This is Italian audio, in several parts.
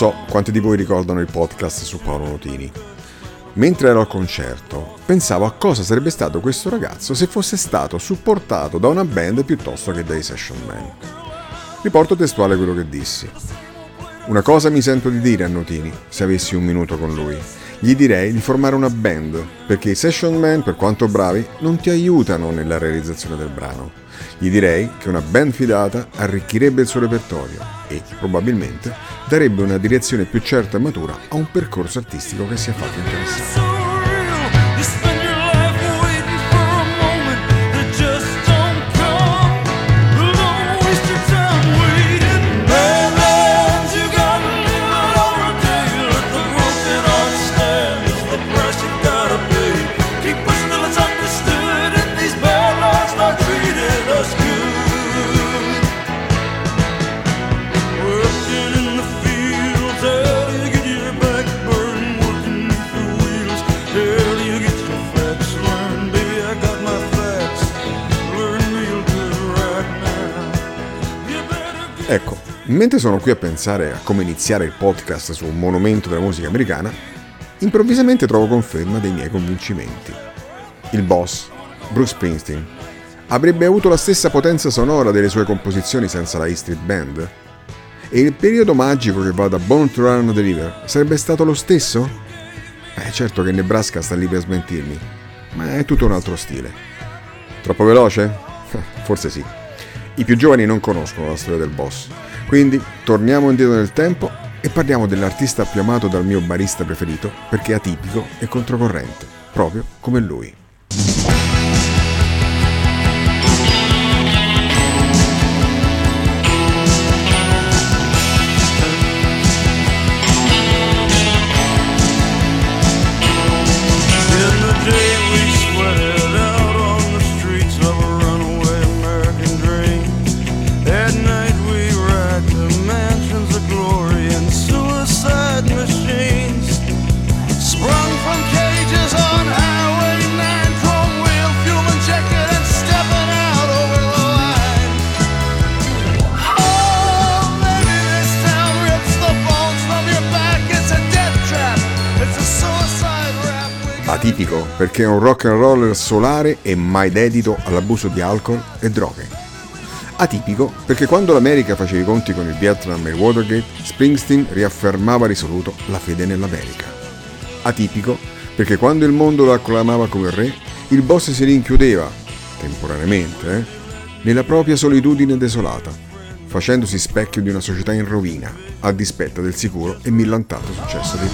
So quanti di voi ricordano il podcast su Paolo Notini. Mentre ero al concerto, pensavo a cosa sarebbe stato questo ragazzo se fosse stato supportato da una band piuttosto che dai session man. Riporto testuale quello che dissi. Una cosa mi sento di dire a Notini, se avessi un minuto con lui. Gli direi di formare una band, perché i session man, per quanto bravi, non ti aiutano nella realizzazione del brano. Gli direi che una band fidata arricchirebbe il suo repertorio e, probabilmente, darebbe una direzione più certa e matura a un percorso artistico che sia fatto interessante. Ecco, mentre sono qui a pensare a come iniziare il podcast su un monumento della musica americana, improvvisamente trovo conferma dei miei convincimenti. Il boss, Bruce Springsteen, avrebbe avuto la stessa potenza sonora delle sue composizioni senza la E Street Band? E il periodo magico che va da Born to Run the River sarebbe stato lo stesso? Eh, certo che Nebraska sta lì per smentirmi, ma è tutto un altro stile. Troppo veloce? Forse sì. I più giovani non conoscono la storia del boss, quindi torniamo indietro nel tempo e parliamo dell'artista più amato dal mio barista preferito perché è atipico e controcorrente, proprio come lui. Perché è un rock and roll solare e mai dedito all'abuso di alcol e droghe. Atipico perché quando l'America faceva i conti con il Vietnam e il Watergate, Springsteen riaffermava risoluto la fede nell'America. Atipico perché quando il mondo lo acclamava come re, il boss si rinchiudeva, temporaneamente, eh, nella propria solitudine desolata, facendosi specchio di una società in rovina, a dispetto del sicuro e millantato successo dei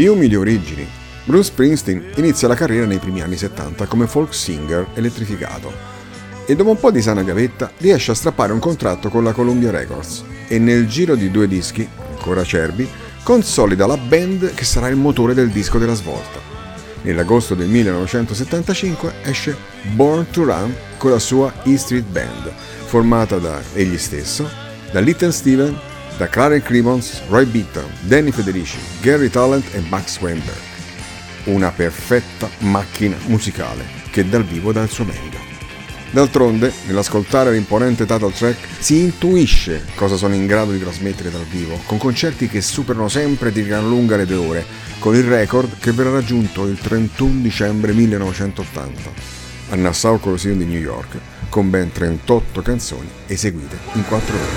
Di umili origini, Bruce Springsteen inizia la carriera nei primi anni 70 come folk singer elettrificato e dopo un po' di sana gavetta riesce a strappare un contratto con la Columbia Records e nel giro di due dischi, ancora acerbi, consolida la band che sarà il motore del disco della svolta. Nell'agosto del 1975 esce Born to Run con la sua E Street Band, formata da egli stesso, da Little Steven, da Clarence Clemons, Roy Beaton, Danny Federici, Gary Talent e Max Weinberg. Una perfetta macchina musicale che dal vivo dà il suo merito. D'altronde, nell'ascoltare l'imponente title track, si intuisce cosa sono in grado di trasmettere dal vivo, con concerti che superano sempre di gran lunga le due ore, con il record che verrà raggiunto il 31 dicembre 1980 al Nassau Coliseum di New York, con ben 38 canzoni eseguite in 4 ore.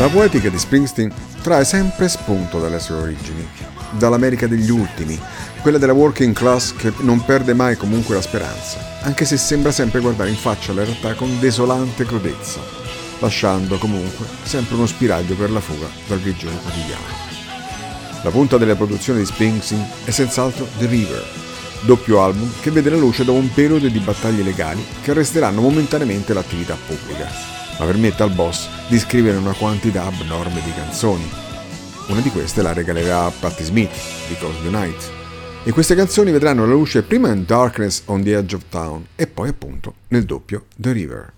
La poetica di Springsteen trae sempre spunto dalle sue origini, dall'America degli ultimi, quella della working class che non perde mai comunque la speranza, anche se sembra sempre guardare in faccia la realtà con desolante crudezza, lasciando comunque sempre uno spiraglio per la fuga dal grigione quotidiano. La punta delle produzioni di Springsteen è senz'altro The River, doppio album che vede la luce dopo un periodo di battaglie legali che arresteranno momentaneamente l'attività pubblica ma permette al boss di scrivere una quantità abnorme di canzoni. Una di queste la regalerà a Patti Smith, Because the Night. E queste canzoni vedranno la luce prima in Darkness on the Edge of Town e poi appunto nel doppio The River.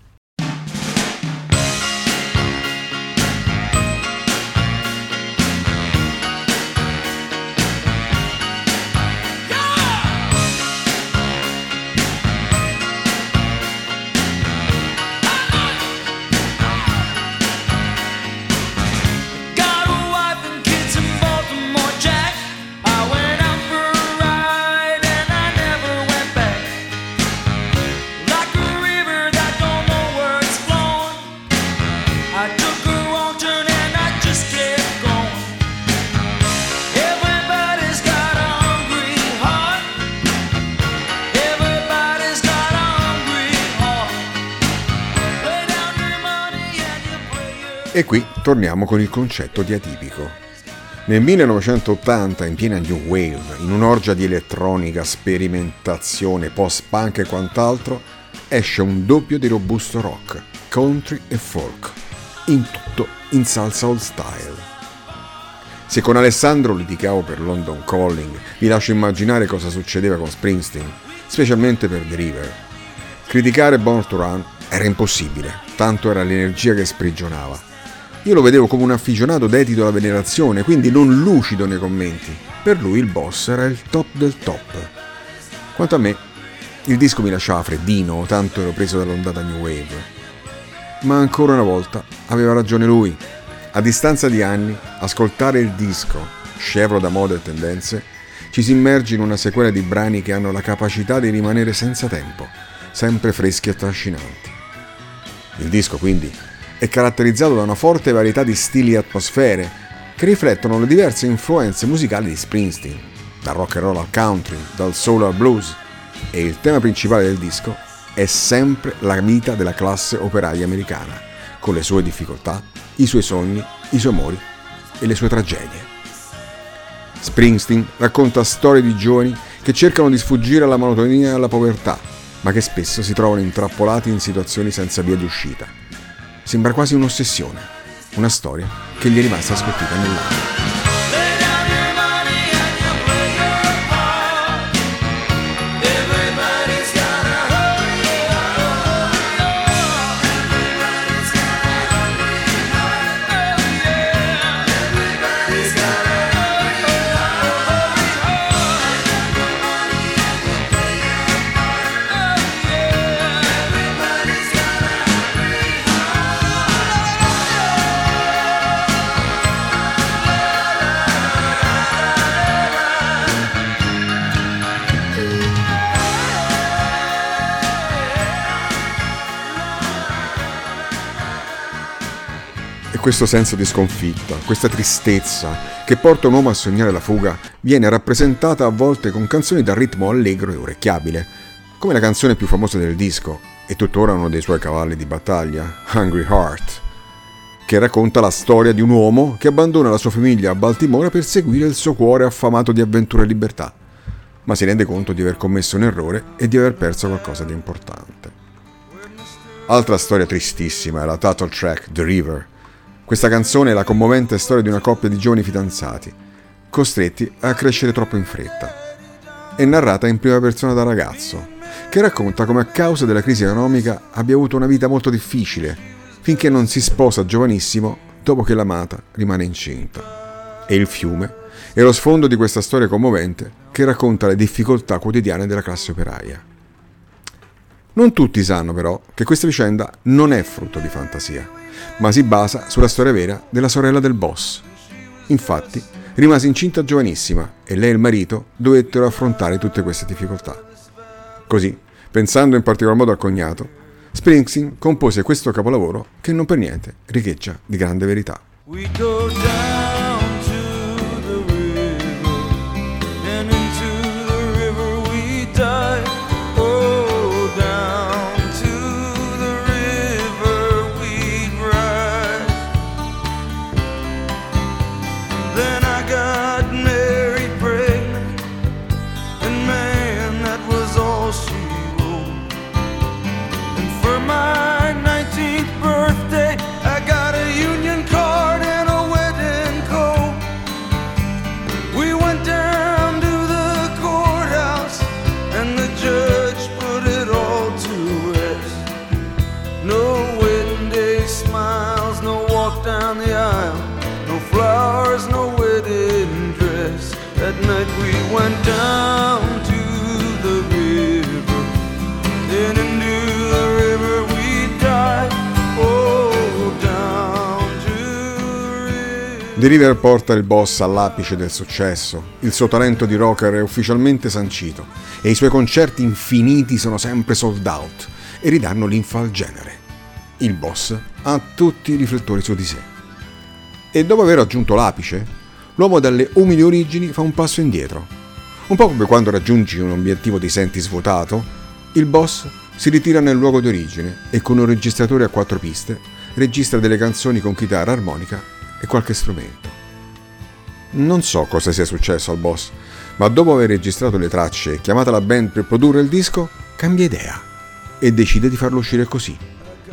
E qui torniamo con il concetto di atipico. Nel 1980, in piena New Wave, in un'orgia di elettronica, sperimentazione, post-punk e quant'altro, esce un doppio di robusto rock, country e folk, in tutto in salsa old style. Se con Alessandro litigavo per London Calling, vi lascio immaginare cosa succedeva con Springsteen, specialmente per The River. Criticare Born to Run era impossibile, tanto era l'energia che sprigionava io lo vedevo come un affigionato dedito alla venerazione, quindi non lucido nei commenti. Per lui il boss era il top del top. Quanto a me, il disco mi lasciava freddino, tanto ero preso dall'ondata New Wave. Ma ancora una volta aveva ragione lui. A distanza di anni, ascoltare il disco, scevro da moda e tendenze, ci si immerge in una sequela di brani che hanno la capacità di rimanere senza tempo, sempre freschi e trascinanti. Il disco quindi è caratterizzato da una forte varietà di stili e atmosfere che riflettono le diverse influenze musicali di Springsteen, dal rock and roll al country, dal soul al blues, e il tema principale del disco è sempre la vita della classe operaia americana, con le sue difficoltà, i suoi sogni, i suoi amori e le sue tragedie. Springsteen racconta storie di giovani che cercano di sfuggire alla monotonia e alla povertà, ma che spesso si trovano intrappolati in situazioni senza via di uscita Sembra quasi un'ossessione, una storia che gli è rimasta scolpita nell'anima. Questo senso di sconfitta, questa tristezza che porta un uomo a sognare la fuga, viene rappresentata a volte con canzoni dal ritmo allegro e orecchiabile, come la canzone più famosa del disco, e tuttora uno dei suoi cavalli di battaglia, Hungry Heart, che racconta la storia di un uomo che abbandona la sua famiglia a Baltimora per seguire il suo cuore affamato di avventura e libertà, ma si rende conto di aver commesso un errore e di aver perso qualcosa di importante. Altra storia tristissima è la title track The River, questa canzone è la commovente storia di una coppia di giovani fidanzati, costretti a crescere troppo in fretta. È narrata in prima persona da ragazzo, che racconta come a causa della crisi economica abbia avuto una vita molto difficile, finché non si sposa giovanissimo dopo che l'amata rimane incinta. E il fiume è lo sfondo di questa storia commovente che racconta le difficoltà quotidiane della classe operaia. Non tutti sanno però che questa vicenda non è frutto di fantasia ma si basa sulla storia vera della sorella del boss. Infatti, rimase incinta giovanissima e lei e il marito dovettero affrontare tutte queste difficoltà. Così, pensando in particolar modo al cognato, Springsteen compose questo capolavoro che non per niente riecheggia di grande verità. The River porta il boss all'apice del successo, il suo talento di rocker è ufficialmente sancito e i suoi concerti infiniti sono sempre sold out e ridanno linfa al genere. Il boss ha tutti i riflettori su di sé. E dopo aver raggiunto l'apice, l'uomo dalle umili origini fa un passo indietro. Un po' come quando raggiungi un obiettivo di senti svuotato, il boss si ritira nel luogo di origine e con un registratore a quattro piste registra delle canzoni con chitarra armonica e qualche strumento. Non so cosa sia successo al boss, ma dopo aver registrato le tracce e chiamata la band per produrre il disco, cambia idea e decide di farlo uscire così,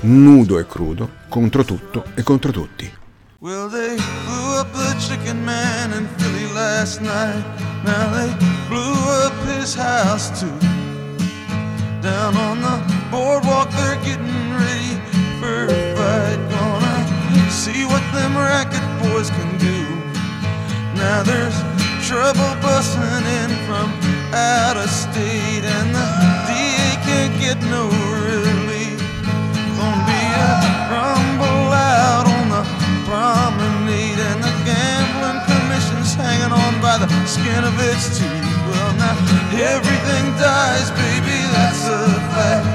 nudo e crudo, contro tutto e contro tutti. Well, they blew up the chicken man in Philly last night. Now they blew up his house too. Down on the boardwalk, they're getting ready for a fight. Gonna see what them racket boys can do. Now there's trouble busting in from out of state, and the DA can't get no relief. Gonna be a rumble out on the promenade, and the gambling commission's hanging on by the skin of its teeth. Well, now everything dies, baby, that's a fact.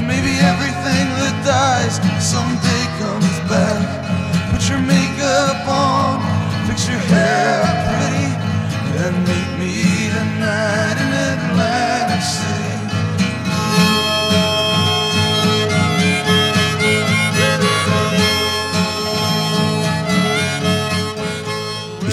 Maybe everything that dies someday comes back. Put your makeup on, fix your hair pretty, and meet me tonight in Atlantic City.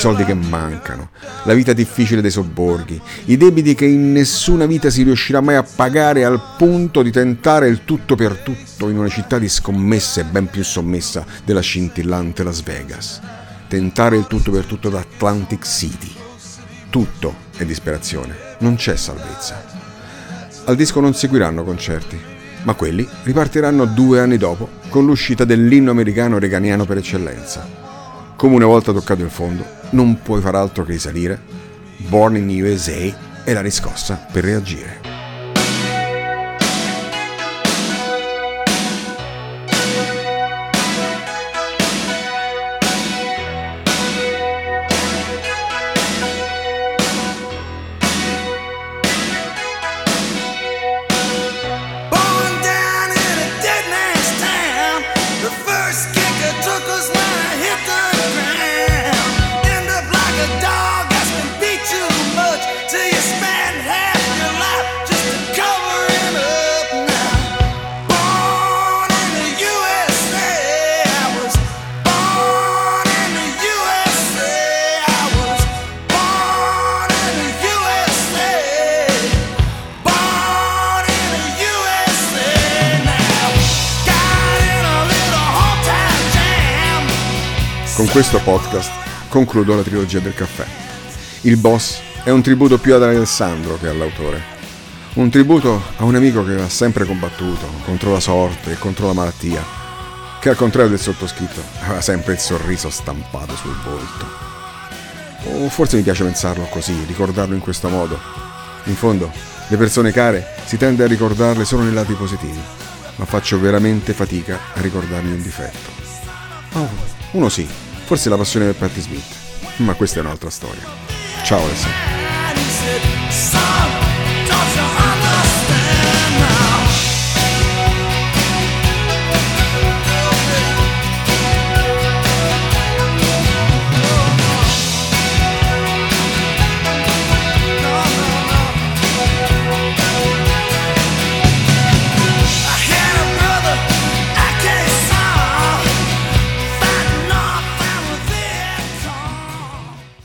Soldi che mancano, la vita difficile dei sobborghi, i debiti che in nessuna vita si riuscirà mai a pagare al punto di tentare il tutto per tutto in una città di scommesse ben più sommessa della scintillante Las Vegas. Tentare il tutto per tutto da Atlantic City. Tutto è disperazione, non c'è salvezza. Al disco non seguiranno concerti, ma quelli ripartiranno due anni dopo con l'uscita dell'inno americano reganiano per eccellenza. Come una volta toccato il fondo, non puoi far altro che risalire. Born in USA è la riscossa per reagire. Questo podcast concludo la trilogia del caffè. Il boss è un tributo più ad Alessandro che all'autore. Un tributo a un amico che ha sempre combattuto contro la sorte e contro la malattia, che al contrario del sottoscritto aveva sempre il sorriso stampato sul volto. O forse mi piace pensarlo così, ricordarlo in questo modo. In fondo, le persone care si tende a ricordarle solo nei lati positivi, ma faccio veramente fatica a ricordarmi un difetto. Oh, uno sì, Forse la passione per Patti Smith, ma questa è un'altra storia. Ciao Alessandro.